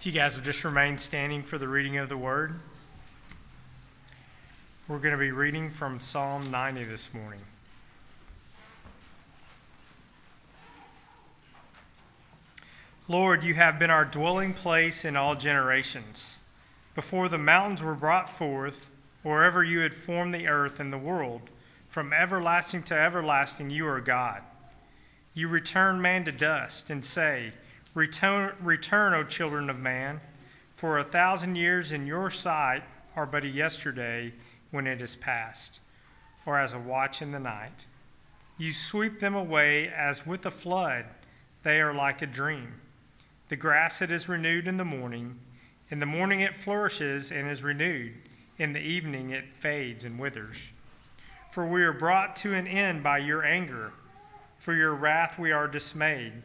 If you guys would just remain standing for the reading of the word, we're going to be reading from Psalm 90 this morning. Lord, you have been our dwelling place in all generations. Before the mountains were brought forth, or ever you had formed the earth and the world, from everlasting to everlasting you are God. You return man to dust and say, Return, return, O children of man, for a thousand years in your sight are but a yesterday when it is past, or as a watch in the night. You sweep them away as with a flood, they are like a dream. The grass that is renewed in the morning, in the morning it flourishes and is renewed, in the evening it fades and withers. For we are brought to an end by your anger, for your wrath we are dismayed.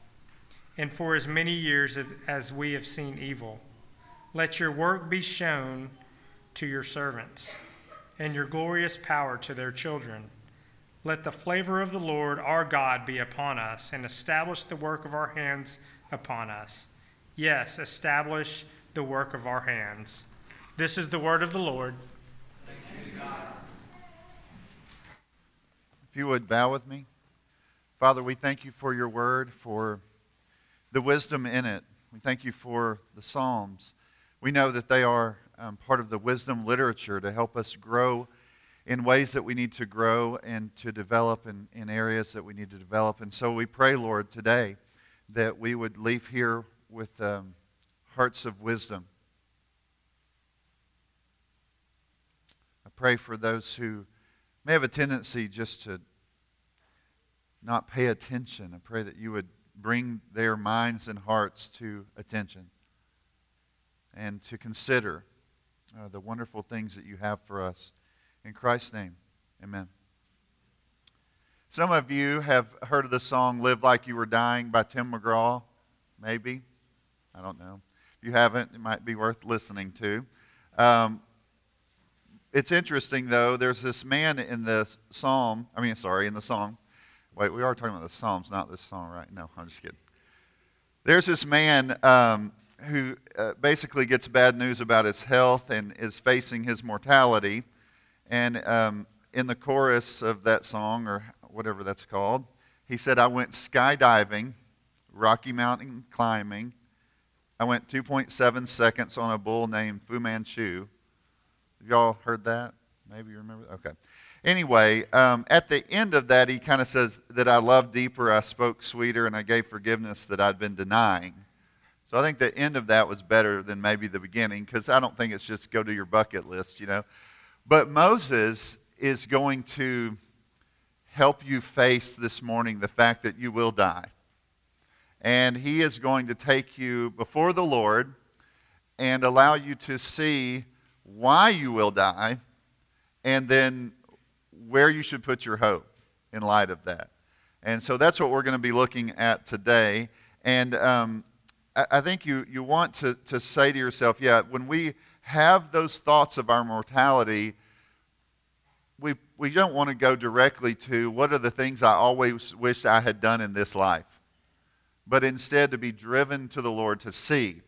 and for as many years as we have seen evil. Let your work be shown to your servants, and your glorious power to their children. Let the flavor of the Lord our God be upon us, and establish the work of our hands upon us. Yes, establish the work of our hands. This is the word of the Lord. If you would bow with me. Father, we thank you for your word, for the wisdom in it. We thank you for the Psalms. We know that they are um, part of the wisdom literature to help us grow in ways that we need to grow and to develop in, in areas that we need to develop. And so we pray, Lord, today that we would leave here with um, hearts of wisdom. I pray for those who may have a tendency just to not pay attention. I pray that you would bring their minds and hearts to attention and to consider uh, the wonderful things that you have for us. In Christ's name, amen. Some of you have heard of the song Live Like You Were Dying by Tim McGraw, maybe. I don't know. If you haven't, it might be worth listening to. Um, it's interesting, though, there's this man in the psalm, I mean, sorry, in the song, Wait, we are talking about the Psalms, not this song, right? No, I'm just kidding. There's this man um, who uh, basically gets bad news about his health and is facing his mortality. And um, in the chorus of that song, or whatever that's called, he said, I went skydiving, Rocky Mountain climbing. I went 2.7 seconds on a bull named Fu Manchu. Y'all heard that? Maybe you remember? Okay. Anyway, um, at the end of that, he kind of says that I loved deeper, I spoke sweeter, and I gave forgiveness that I'd been denying. So I think the end of that was better than maybe the beginning because I don't think it's just go to your bucket list, you know. But Moses is going to help you face this morning the fact that you will die. And he is going to take you before the Lord and allow you to see why you will die and then where you should put your hope in light of that. And so that's what we're going to be looking at today. And um, I, I think you, you want to, to say to yourself, yeah, when we have those thoughts of our mortality, we, we don't want to go directly to what are the things I always wished I had done in this life, but instead to be driven to the Lord to see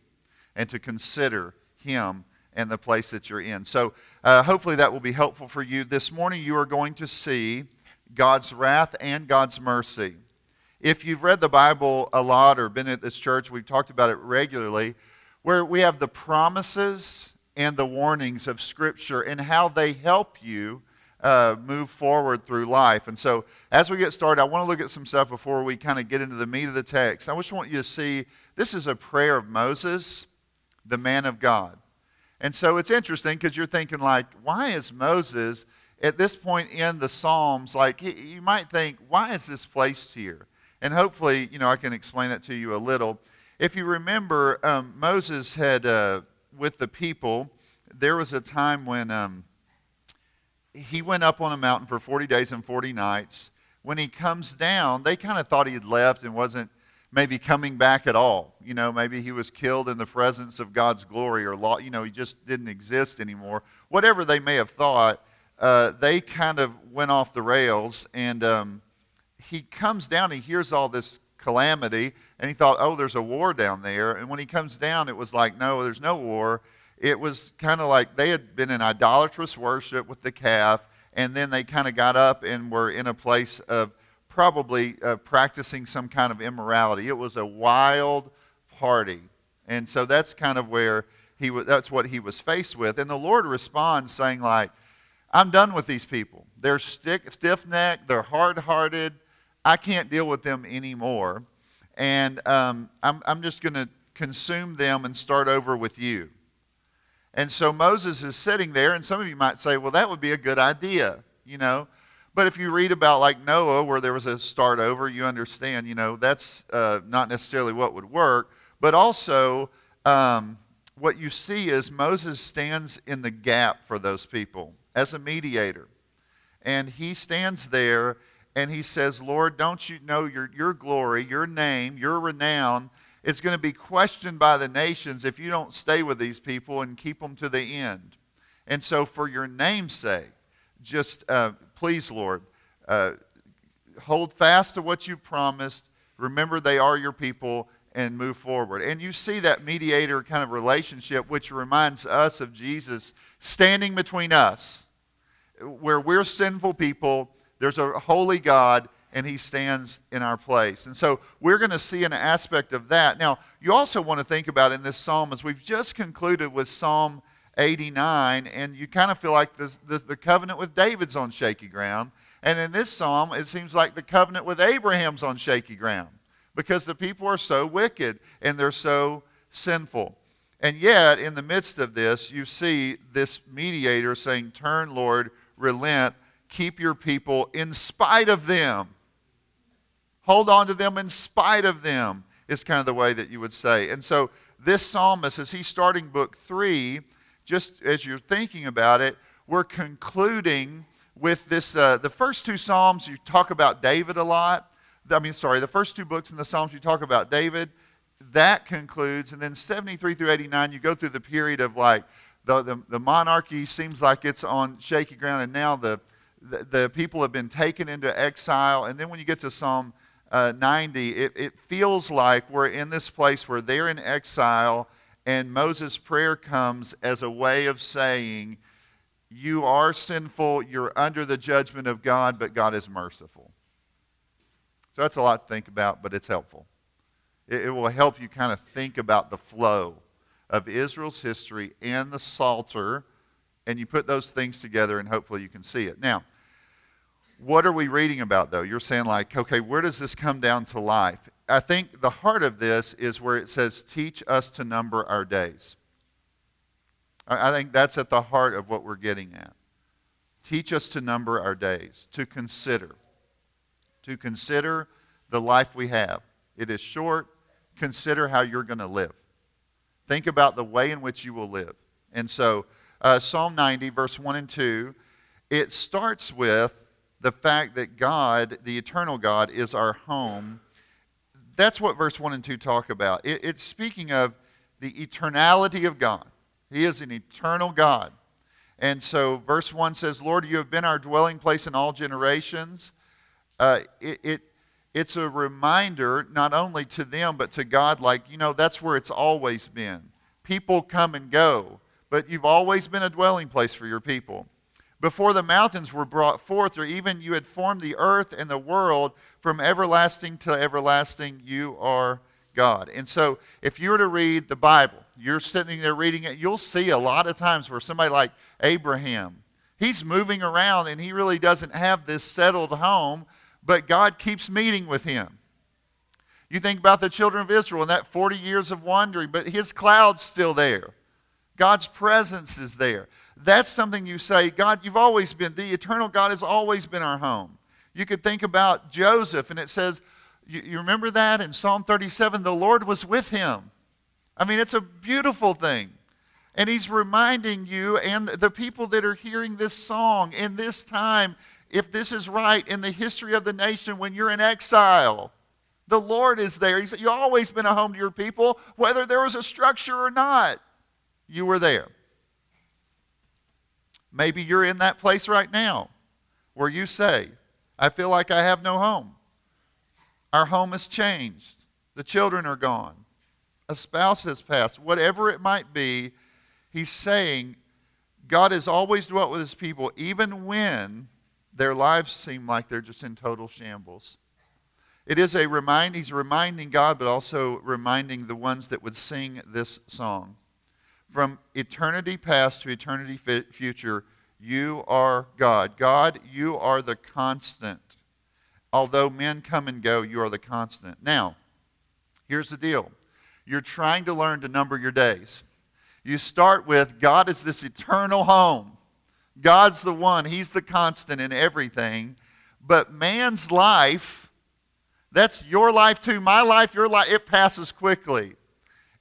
and to consider Him and the place that you're in. So, uh, hopefully, that will be helpful for you. This morning, you are going to see God's wrath and God's mercy. If you've read the Bible a lot or been at this church, we've talked about it regularly, where we have the promises and the warnings of Scripture and how they help you uh, move forward through life. And so, as we get started, I want to look at some stuff before we kind of get into the meat of the text. I just want you to see this is a prayer of Moses, the man of God. And so it's interesting because you're thinking, like, why is Moses at this point in the Psalms, like, you might think, why is this placed here? And hopefully, you know, I can explain that to you a little. If you remember, um, Moses had, uh, with the people, there was a time when um, he went up on a mountain for 40 days and 40 nights. When he comes down, they kind of thought he had left and wasn't maybe coming back at all. You know, maybe he was killed in the presence of God's glory or, you know, he just didn't exist anymore. Whatever they may have thought, uh, they kind of went off the rails. And um, he comes down, he hears all this calamity, and he thought, oh, there's a war down there. And when he comes down, it was like, no, there's no war. It was kind of like they had been in idolatrous worship with the calf, and then they kind of got up and were in a place of probably uh, practicing some kind of immorality. It was a wild party. And so that's kind of where he was, that's what he was faced with. And the Lord responds saying, like, I'm done with these people. They're stiff necked, they're hard hearted. I can't deal with them anymore. And um, I'm, I'm just going to consume them and start over with you. And so Moses is sitting there, and some of you might say, well, that would be a good idea, you know. But if you read about like Noah, where there was a start over, you understand, you know, that's uh, not necessarily what would work. But also, um, what you see is Moses stands in the gap for those people as a mediator. And he stands there and he says, Lord, don't you know your, your glory, your name, your renown is going to be questioned by the nations if you don't stay with these people and keep them to the end. And so, for your name's sake, just uh, please, Lord, uh, hold fast to what you promised. Remember, they are your people and move forward. And you see that mediator kind of relationship, which reminds us of Jesus standing between us, where we're sinful people. There's a holy God, and he stands in our place. And so we're going to see an aspect of that. Now, you also want to think about in this psalm, as we've just concluded with Psalm 89, and you kind of feel like this, this, the covenant with David's on shaky ground. And in this psalm, it seems like the covenant with Abraham's on shaky ground because the people are so wicked and they're so sinful. And yet, in the midst of this, you see this mediator saying, Turn, Lord, relent, keep your people in spite of them. Hold on to them in spite of them, is kind of the way that you would say. And so, this psalmist, as he's starting book three, just as you're thinking about it, we're concluding with this. Uh, the first two Psalms, you talk about David a lot. I mean, sorry, the first two books in the Psalms, you talk about David. That concludes. And then 73 through 89, you go through the period of like the, the, the monarchy seems like it's on shaky ground, and now the, the, the, people have been taken into exile. And then when you get to Psalm uh, 90, it, it feels like we're in this place where they're in exile and Moses' prayer comes as a way of saying, You are sinful, you're under the judgment of God, but God is merciful. So that's a lot to think about, but it's helpful. It, it will help you kind of think about the flow of Israel's history and the Psalter, and you put those things together, and hopefully you can see it. Now, what are we reading about, though? You're saying, like, okay, where does this come down to life? I think the heart of this is where it says, teach us to number our days. I think that's at the heart of what we're getting at. Teach us to number our days, to consider. To consider the life we have. It is short. Consider how you're going to live. Think about the way in which you will live. And so, uh, Psalm 90, verse 1 and 2, it starts with the fact that God, the eternal God, is our home that's what verse 1 and 2 talk about. It, it's speaking of the eternality of God. He is an eternal God. And so verse 1 says, Lord, you have been our dwelling place in all generations. Uh, it, it, it's a reminder not only to them, but to God, like, you know, that's where it's always been. People come and go, but you've always been a dwelling place for your people. Before the mountains were brought forth, or even you had formed the earth and the world, from everlasting to everlasting, you are God. And so, if you were to read the Bible, you're sitting there reading it, you'll see a lot of times where somebody like Abraham, he's moving around and he really doesn't have this settled home, but God keeps meeting with him. You think about the children of Israel and that 40 years of wandering, but his cloud's still there. God's presence is there. That's something you say, God, you've always been, the eternal God has always been our home. You could think about Joseph, and it says, you, you remember that in Psalm 37? The Lord was with him. I mean, it's a beautiful thing. And he's reminding you and the people that are hearing this song in this time, if this is right in the history of the nation when you're in exile, the Lord is there. He said, You've always been a home to your people, whether there was a structure or not. You were there. Maybe you're in that place right now where you say, I feel like I have no home. Our home has changed. The children are gone. A spouse has passed. Whatever it might be, he's saying God has always dwelt with his people, even when their lives seem like they're just in total shambles. It is a remind, he's reminding God, but also reminding the ones that would sing this song. From eternity past to eternity future, you are God. God, you are the constant. Although men come and go, you are the constant. Now, here's the deal you're trying to learn to number your days. You start with God is this eternal home. God's the one, He's the constant in everything. But man's life, that's your life too. My life, your life, it passes quickly.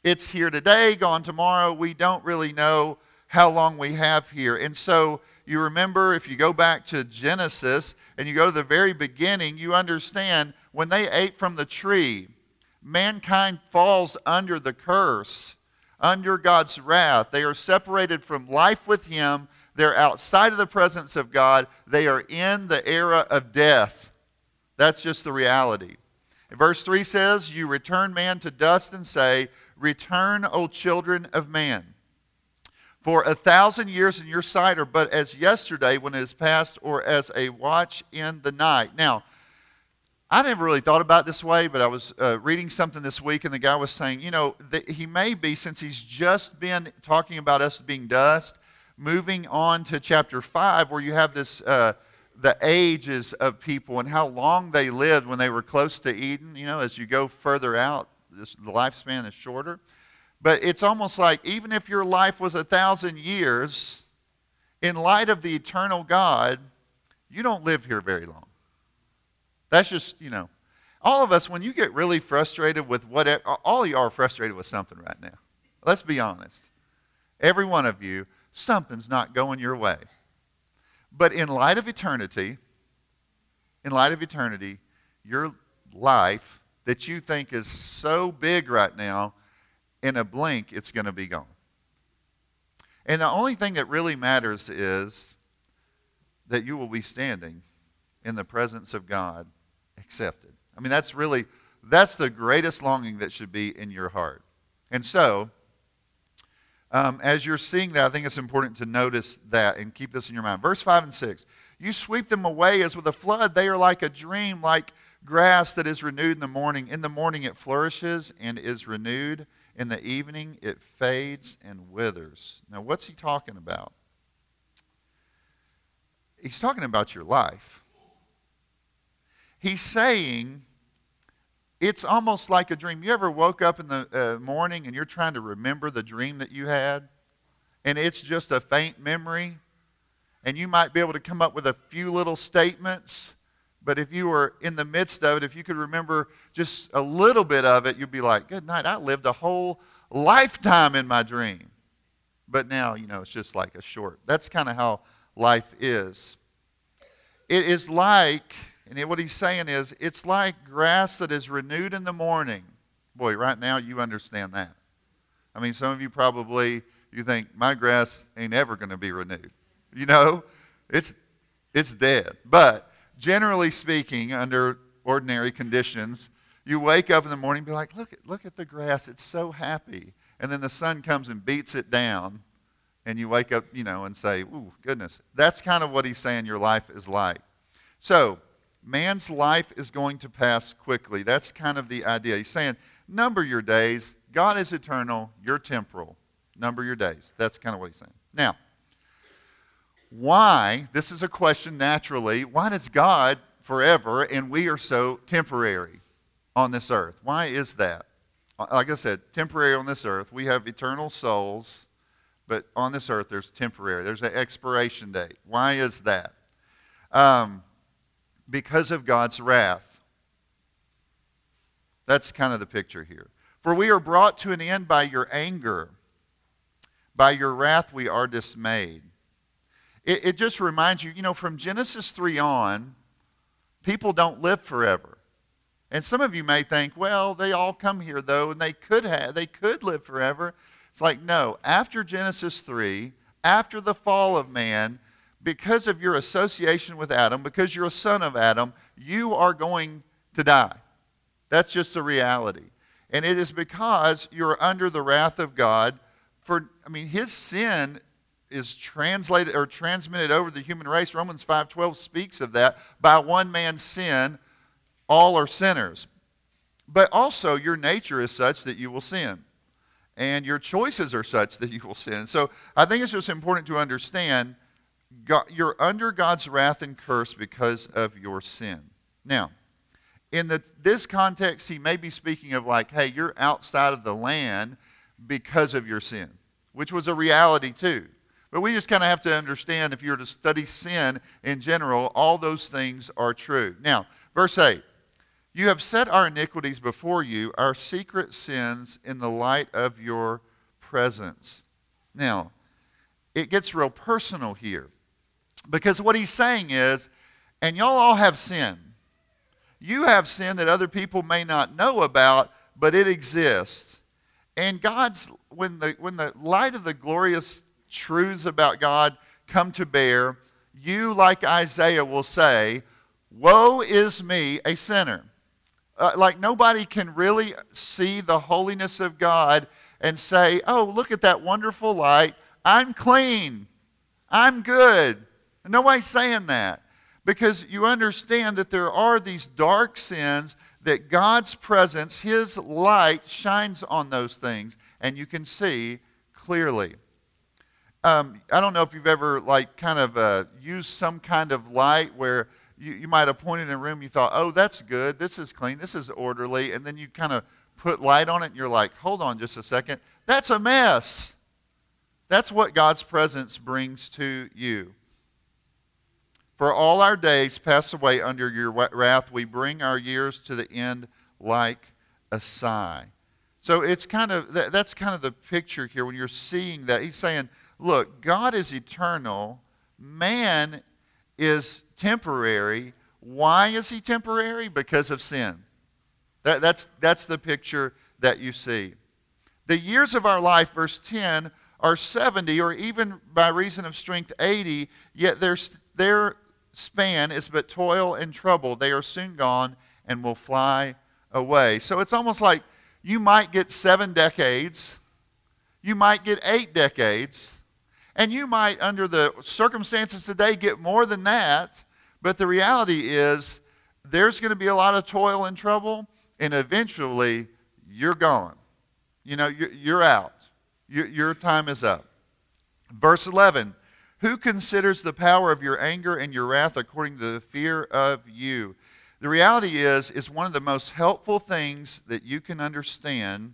It's here today, gone tomorrow. We don't really know how long we have here. And so you remember if you go back to Genesis and you go to the very beginning, you understand when they ate from the tree, mankind falls under the curse, under God's wrath. They are separated from life with Him. They're outside of the presence of God. They are in the era of death. That's just the reality. Verse 3 says, You return man to dust and say, Return, O children of man. For a thousand years in your sight are but as yesterday when it is past, or as a watch in the night. Now, I never really thought about this way, but I was uh, reading something this week, and the guy was saying, you know, that he may be, since he's just been talking about us being dust, moving on to chapter 5, where you have this, uh, the ages of people and how long they lived when they were close to Eden. You know, as you go further out, the lifespan is shorter. But it's almost like even if your life was a thousand years, in light of the eternal God, you don't live here very long. That's just, you know, all of us, when you get really frustrated with whatever, all you are frustrated with something right now. Let's be honest. Every one of you, something's not going your way. But in light of eternity, in light of eternity, your life that you think is so big right now, in a blink, it's going to be gone. And the only thing that really matters is that you will be standing in the presence of God, accepted. I mean, that's really, that's the greatest longing that should be in your heart. And so, um, as you're seeing that, I think it's important to notice that and keep this in your mind. Verse 5 and 6 You sweep them away as with a flood. They are like a dream, like grass that is renewed in the morning. In the morning it flourishes and is renewed. In the evening it fades and withers. Now, what's he talking about? He's talking about your life. He's saying it's almost like a dream. You ever woke up in the uh, morning and you're trying to remember the dream that you had? And it's just a faint memory? And you might be able to come up with a few little statements but if you were in the midst of it, if you could remember just a little bit of it, you'd be like, good night. I lived a whole lifetime in my dream. But now, you know, it's just like a short. That's kind of how life is. It is like, and what he's saying is, it's like grass that is renewed in the morning. Boy, right now you understand that. I mean, some of you probably you think my grass ain't ever going to be renewed. You know, it's it's dead. But generally speaking, under ordinary conditions, you wake up in the morning and be like, look at, look at the grass. It's so happy. And then the sun comes and beats it down. And you wake up, you know, and say, ooh, goodness. That's kind of what he's saying your life is like. So, man's life is going to pass quickly. That's kind of the idea. He's saying, number your days. God is eternal, you're temporal. Number your days. That's kind of what he's saying. Now, why, this is a question naturally, why does God forever and we are so temporary on this earth? Why is that? Like I said, temporary on this earth. We have eternal souls, but on this earth there's temporary. There's an expiration date. Why is that? Um, because of God's wrath. That's kind of the picture here. For we are brought to an end by your anger. By your wrath we are dismayed. It, it just reminds you, you know, from Genesis 3 on, people don't live forever. And some of you may think, well, they all come here though, and they could have, they could live forever. It's like, no, after Genesis 3, after the fall of man, because of your association with Adam, because you're a son of Adam, you are going to die. That's just a reality. And it is because you're under the wrath of God for I mean his sin is translated or transmitted over the human race. Romans 5:12 speaks of that. By one man's sin all are sinners. But also your nature is such that you will sin. And your choices are such that you will sin. So I think it's just important to understand God, you're under God's wrath and curse because of your sin. Now, in the, this context, he may be speaking of like, hey, you're outside of the land because of your sin, which was a reality too. But we just kind of have to understand if you're to study sin in general, all those things are true. Now, verse 8 You have set our iniquities before you, our secret sins in the light of your presence. Now, it gets real personal here. Because what he's saying is, and y'all all have sin. You have sin that other people may not know about, but it exists. And God's, when the, when the light of the glorious truths about God come to bear, you, like Isaiah, will say, Woe is me, a sinner. Uh, like nobody can really see the holiness of God and say, Oh, look at that wonderful light. I'm clean. I'm good. Nobody's saying that because you understand that there are these dark sins that God's presence, His light, shines on those things, and you can see clearly. Um, I don't know if you've ever, like, kind of uh, used some kind of light where you, you might have pointed in a room, you thought, oh, that's good, this is clean, this is orderly, and then you kind of put light on it, and you're like, hold on just a second, that's a mess. That's what God's presence brings to you. For all our days pass away under your wrath. We bring our years to the end like a sigh. So it's kind of that's kind of the picture here when you're seeing that. He's saying, look, God is eternal, man is temporary. Why is he temporary? Because of sin. That, that's, that's the picture that you see. The years of our life, verse 10, are 70, or even by reason of strength 80, yet they're, they're span is but toil and trouble. They are soon gone and will fly away. So it's almost like you might get seven decades, you might get eight decades, and you might, under the circumstances today, get more than that. But the reality is, there's going to be a lot of toil and trouble, and eventually you're gone. You know, you're out. Your time is up. Verse 11 who considers the power of your anger and your wrath according to the fear of you? The reality is, is one of the most helpful things that you can understand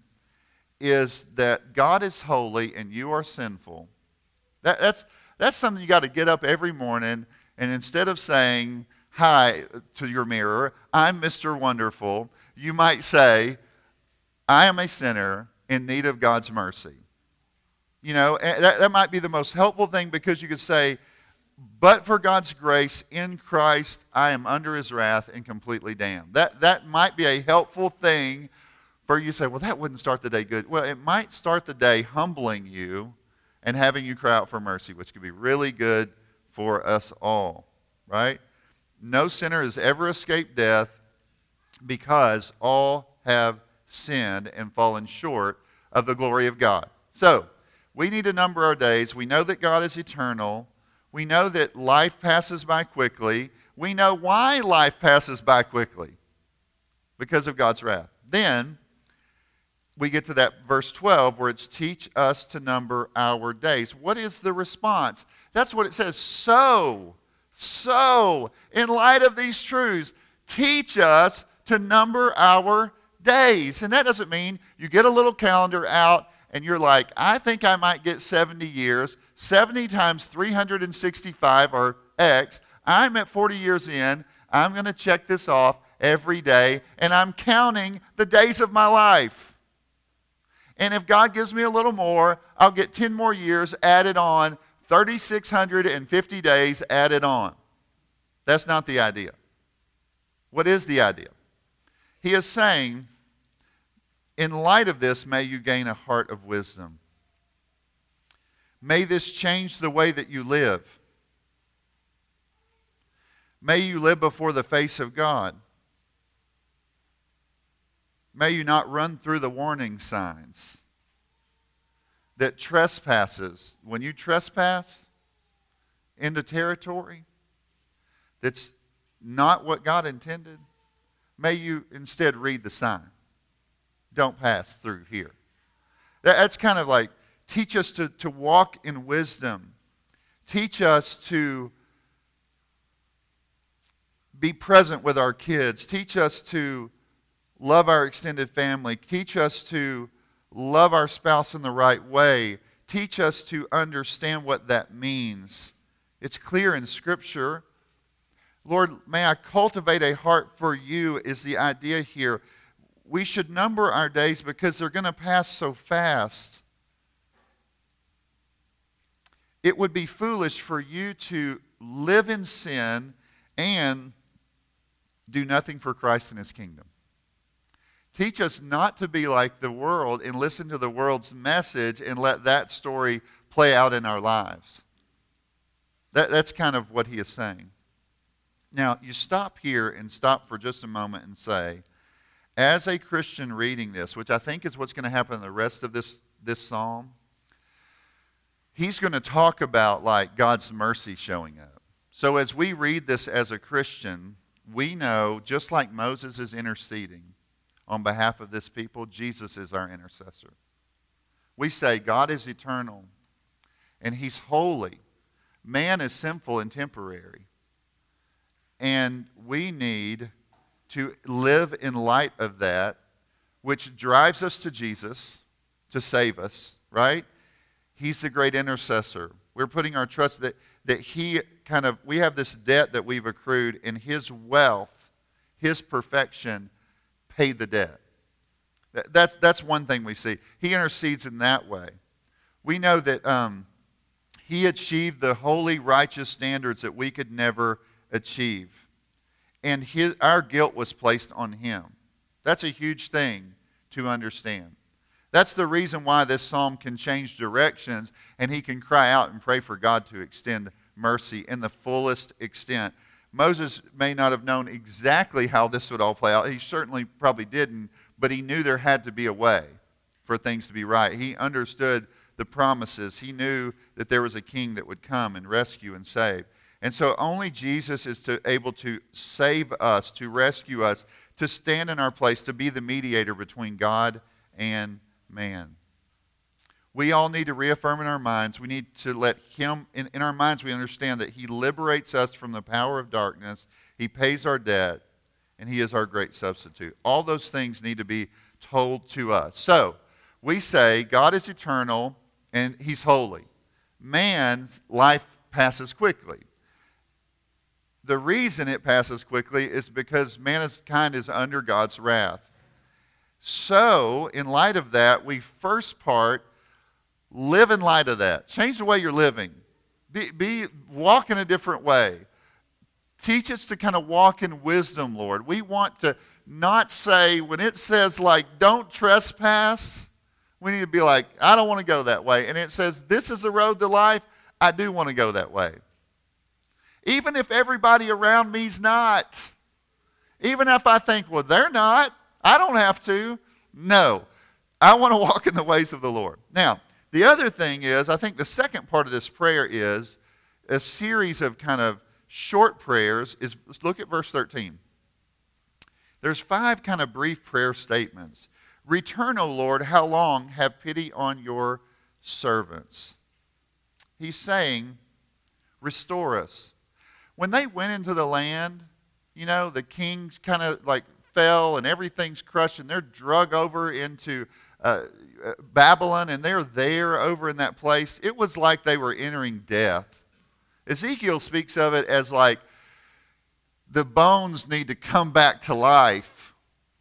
is that God is holy and you are sinful. That, that's, that's something you got to get up every morning and instead of saying, Hi to your mirror, I'm Mr. Wonderful, you might say, I am a sinner in need of God's mercy. You know, that, that might be the most helpful thing because you could say, but for God's grace in Christ, I am under his wrath and completely damned. That, that might be a helpful thing for you to say, well, that wouldn't start the day good. Well, it might start the day humbling you and having you cry out for mercy, which could be really good for us all, right? No sinner has ever escaped death because all have sinned and fallen short of the glory of God. So, we need to number our days. We know that God is eternal. We know that life passes by quickly. We know why life passes by quickly because of God's wrath. Then, we get to that verse 12 where it's teach us to number our days. What is the response? That's what it says. So, so, in light of these truths, teach us to number our days. And that doesn't mean you get a little calendar out and you're like, I think I might get 70 years. 70 times 365 or X. I'm at 40 years in. I'm going to check this off every day, and I'm counting the days of my life. And if God gives me a little more, I'll get 10 more years added on, 3,650 days added on. That's not the idea. What is the idea? He is saying, in light of this, may you gain a heart of wisdom. May this change the way that you live. May you live before the face of God. May you not run through the warning signs that trespasses, when you trespass into territory that's not what God intended, may you instead read the sign. Don't pass through here. That's kind of like teach us to, to walk in wisdom, teach us to be present with our kids, teach us to love our extended family. Teach us to love our spouse in the right way. Teach us to understand what that means. It's clear in Scripture. Lord, may I cultivate a heart for you, is the idea here. We should number our days because they're going to pass so fast. It would be foolish for you to live in sin and do nothing for Christ and his kingdom. Teach us not to be like the world and listen to the world's message and let that story play out in our lives. That, that's kind of what he is saying. Now, you stop here and stop for just a moment and say, as a Christian reading this, which I think is what's going to happen in the rest of this, this psalm, he's going to talk about like God's mercy showing up. So as we read this as a Christian, we know, just like Moses is interceding, on behalf of this people, Jesus is our intercessor. We say God is eternal and he's holy. Man is sinful and temporary. And we need to live in light of that, which drives us to Jesus to save us, right? He's the great intercessor. We're putting our trust that, that He kind of, we have this debt that we've accrued in His wealth, His perfection paid the debt. That's, that's one thing we see. He intercedes in that way. We know that um, he achieved the holy, righteous standards that we could never achieve. And his, our guilt was placed on him. That's a huge thing to understand. That's the reason why this psalm can change directions and he can cry out and pray for God to extend mercy in the fullest extent Moses may not have known exactly how this would all play out. He certainly probably didn't, but he knew there had to be a way for things to be right. He understood the promises. He knew that there was a king that would come and rescue and save. And so only Jesus is to, able to save us, to rescue us, to stand in our place, to be the mediator between God and man we all need to reaffirm in our minds. We need to let Him, in, in our minds, we understand that He liberates us from the power of darkness, He pays our debt, and He is our great substitute. All those things need to be told to us. So, we say God is eternal and He's holy. Man's life passes quickly. The reason it passes quickly is because mankind is under God's wrath. So, in light of that, we first part Live in light of that. Change the way you're living. Be, be walk in a different way. Teach us to kind of walk in wisdom, Lord. We want to not say when it says like don't trespass, we need to be like, I don't want to go that way. And it says this is the road to life, I do want to go that way. Even if everybody around me's not. Even if I think, well, they're not, I don't have to. No. I want to walk in the ways of the Lord. Now, the other thing is, I think the second part of this prayer is a series of kind of short prayers. Is let's look at verse 13. There's five kind of brief prayer statements. Return, O Lord, how long? Have pity on your servants. He's saying, Restore us. When they went into the land, you know, the kings kind of like fell and everything's crushed and they're drug over into uh, Uh, Babylon and they're there over in that place. It was like they were entering death. Ezekiel speaks of it as like the bones need to come back to life.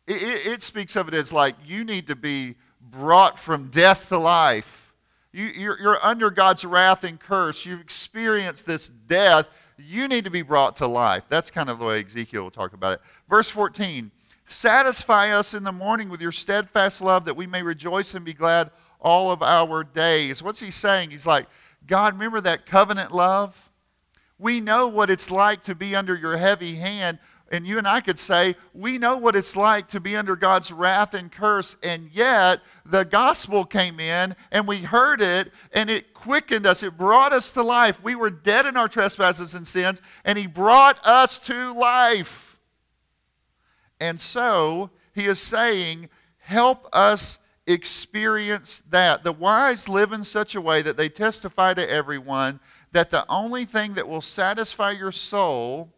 It, it, it speaks of it as like you need to be brought from death to life. You, you're, you're under God's wrath and curse. You've experienced this death. You need to be brought to life. That's kind of the way Ezekiel will talk about it. Verse 14 Satisfy us in the morning with your steadfast love that we may rejoice and be glad all of our days. What's he saying? He's like, God, remember that covenant love? We know what it's like to be under your heavy hand. And you and I could say, we know what it's like to be under God's wrath and curse. And yet, the gospel came in and we heard it and it quickened us. It brought us to life. We were dead in our trespasses and sins, and He brought us to life. And so he is saying, help us experience that. The wise live in such a way that they testify to everyone that the only thing that will satisfy your soul,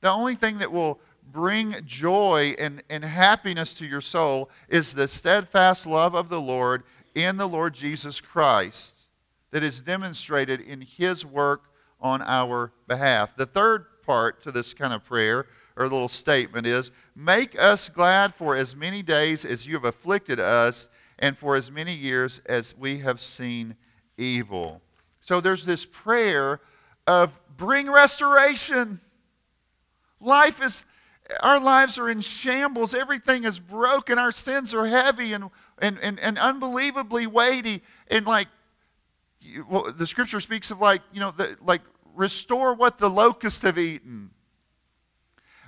the only thing that will bring joy and, and happiness to your soul is the steadfast love of the Lord in the Lord Jesus Christ that is demonstrated in his work on our behalf. The third part to this kind of prayer or little statement is Make us glad for as many days as you have afflicted us, and for as many years as we have seen evil. So there's this prayer of bring restoration. Life is, our lives are in shambles. Everything is broken. Our sins are heavy and, and, and, and unbelievably weighty. And like, well, the scripture speaks of like, you know, the, like restore what the locusts have eaten.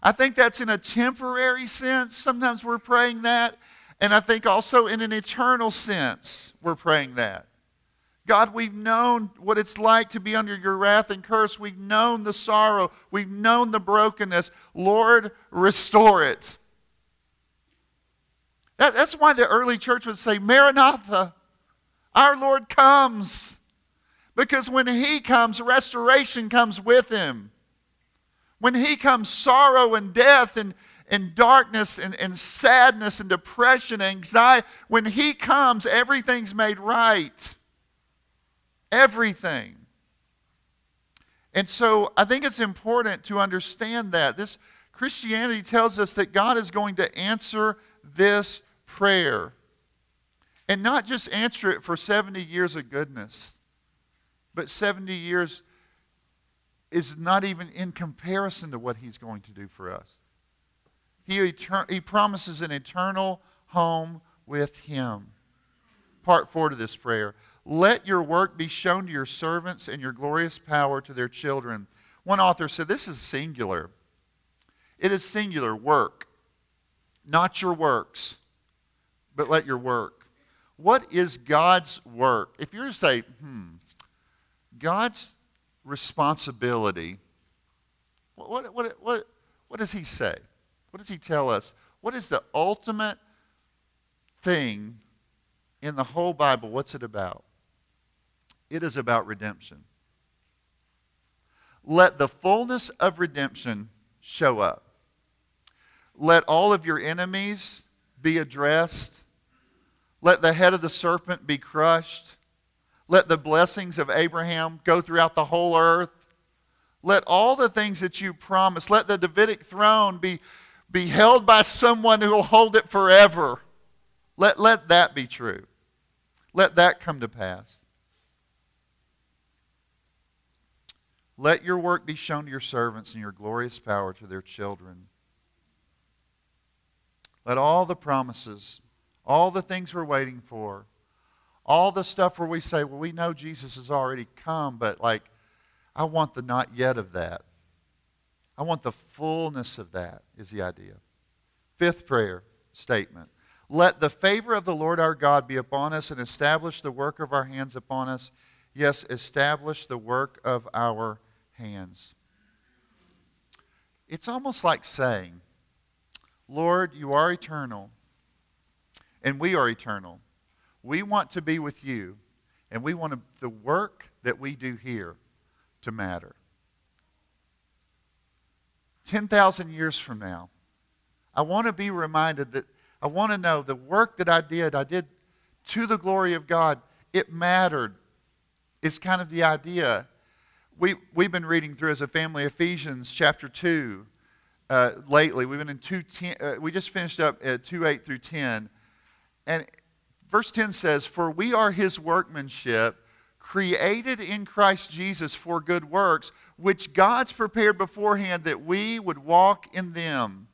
I think that's in a temporary sense. Sometimes we're praying that. And I think also in an eternal sense, we're praying that. God, we've known what it's like to be under your wrath and curse. We've known the sorrow. We've known the brokenness. Lord, restore it. That, that's why the early church would say, Maranatha, our Lord comes. Because when He comes, restoration comes with Him. When He comes, sorrow and death and, and darkness and, and sadness and depression, and anxiety, when He comes, everything's made right. Everything. And so I think it's important to understand that. This Christianity tells us that God is going to answer this prayer. And not just answer it for 70 years of goodness, but 70 years is not even in comparison to what he's going to do for us. He, etern- he promises an eternal home with him. Part four to this prayer Let your work be shown to your servants and your glorious power to their children. One author said this is singular. It is singular work, not your works, but let your work. What is God's work? If you're to say, hmm, God's responsibility. What, what, what, what does he say? What does he tell us? What is the ultimate thing in the whole Bible? What's it about? It is about redemption. Let the fullness of redemption show up. Let all of your enemies be addressed. Let the head of the serpent be crushed. Let the blessings of Abraham go throughout the whole earth. Let all the things that you promised, let the Davidic throne be, be held by someone who will hold it forever. Let, let that be true. Let that come to pass. Let your work be shown to your servants and your glorious power to their children. Let all the promises, all the things we're waiting for, all the stuff where we say, well, we know Jesus has already come, but like, I want the not yet of that. I want the fullness of that, is the idea. Fifth prayer statement. Let the favor of the Lord our God be upon us and establish the work of our hands upon us. Yes, establish the work of our hands. It's almost like saying, Lord, you are eternal. and we are eternal. We want to be with you, and we want the work that we do here to matter. 10,000 years from now, I want to be reminded that I want to know the work that I did, I did to the glory of God. It mattered. It's kind of the idea. We, we've been reading through as a family Ephesians chapter 2 uh, lately. We've been in 2 10, uh, we just finished up at 2 8 through 10. And verse 10 says, For we are his workmanship, created in Christ Jesus for good works, which God's prepared beforehand that we would walk in them.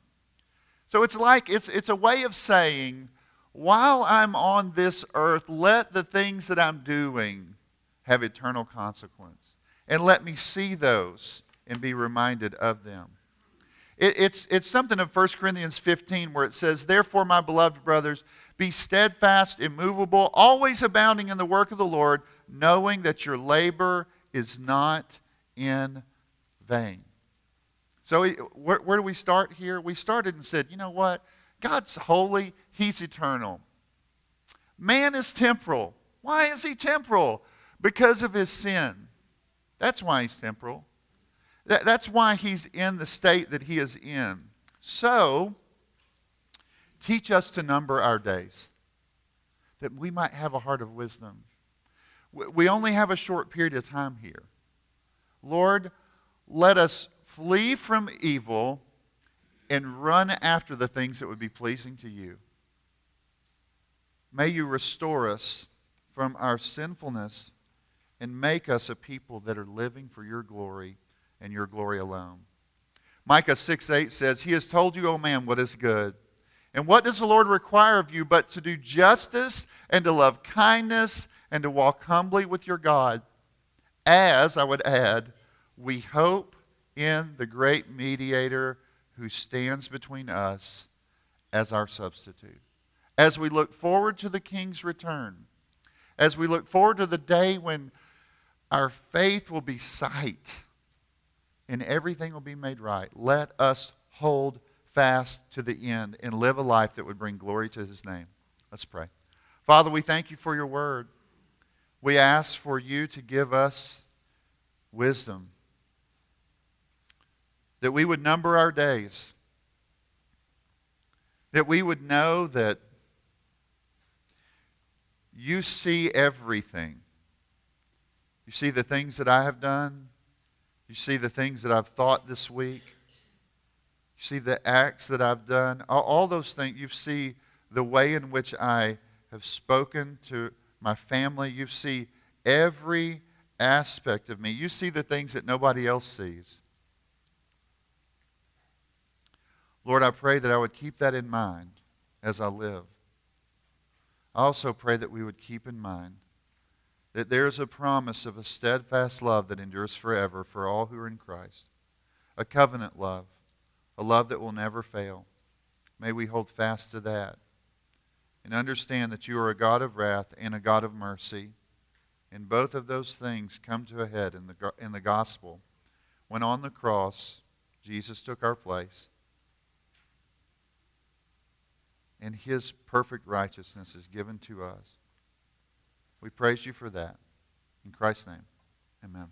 So it's like, it's, it's a way of saying, while I'm on this earth, let the things that I'm doing have eternal consequence. And let me see those and be reminded of them. It, it's, it's something of 1 Corinthians 15 where it says, Therefore, my beloved brothers, be steadfast, immovable, always abounding in the work of the Lord, knowing that your labor is not in vain. So, where, where do we start here? We started and said, you know what? God's holy, He's eternal. Man is temporal. Why is he temporal? Because of his sin. That's why he's temporal. That, that's why he's in the state that he is in. So, teach us to number our days, that we might have a heart of wisdom. We only have a short period of time here. Lord, let us flee from evil and run after the things that would be pleasing to you. May you restore us from our sinfulness and make us a people that are living for your glory and your glory alone. Micah 6 8 says, He has told you, O man, what is good. And what does the Lord require of you but to do justice and to love kindness and to walk humbly with your God? As, I would add, we hope in the great mediator who stands between us as our substitute. As we look forward to the King's return, as we look forward to the day when our faith will be sight and everything will be made right, let us hold fast to the end and live a life that would bring glory to his name. Let's pray. Father, we thank you for your word. We ask for you to give us wisdom that we would number our days, that we would know that you see everything. You see the things that I have done. You see the things that I've thought this week. You see the acts that I've done. All, those things. You see the way in which I have spoken to my family. You see every aspect of me. You see the things that nobody else sees. Lord, I pray that I would keep that in mind as I live. I also pray that we would keep in mind that there is a promise of a steadfast love that endures forever for all who are in Christ, a covenant love, a love that will never fail. May we hold fast to that and understand that you are a God of wrath and a God of mercy. And both of those things come to a head in the, in the gospel when on the cross Jesus took our place and his perfect righteousness is given to us. We praise you for that. In Christ's name, amen.